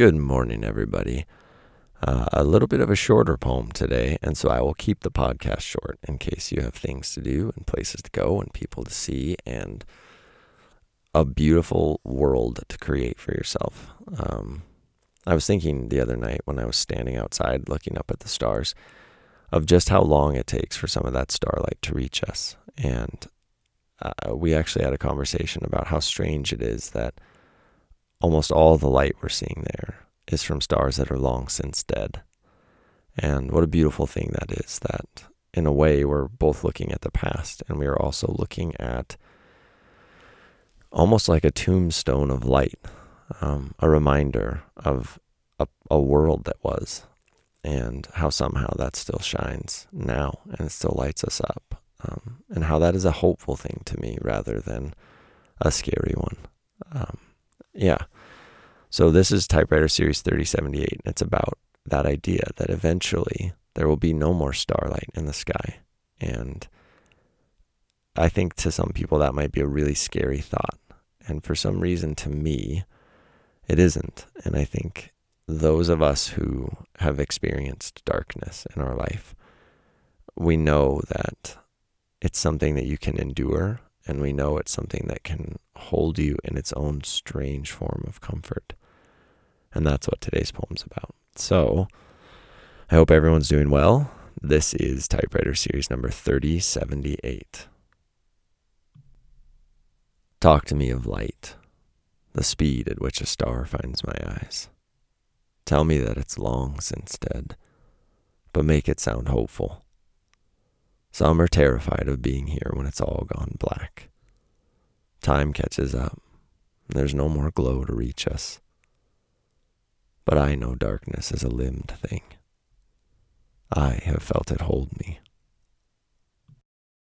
Good morning, everybody. Uh, a little bit of a shorter poem today, and so I will keep the podcast short in case you have things to do and places to go and people to see and a beautiful world to create for yourself. Um, I was thinking the other night when I was standing outside looking up at the stars of just how long it takes for some of that starlight to reach us. And uh, we actually had a conversation about how strange it is that almost all the light we're seeing there is from stars that are long since dead. And what a beautiful thing that is that in a way we're both looking at the past and we are also looking at almost like a tombstone of light, um, a reminder of a, a world that was and how somehow that still shines now and still lights us up. Um, and how that is a hopeful thing to me rather than a scary one. Um, yeah. So this is Typewriter Series 3078. It's about that idea that eventually there will be no more starlight in the sky. And I think to some people that might be a really scary thought. And for some reason, to me, it isn't. And I think those of us who have experienced darkness in our life, we know that it's something that you can endure, and we know it's something that can hold you in its own strange form of comfort. And that's what today's poem's about. So, I hope everyone's doing well. This is Typewriter Series number 3078. Talk to me of light, the speed at which a star finds my eyes. Tell me that it's long since dead, but make it sound hopeful. Some are terrified of being here when it's all gone black. Time catches up. There's no more glow to reach us. But I know darkness is a limbed thing. I have felt it hold me.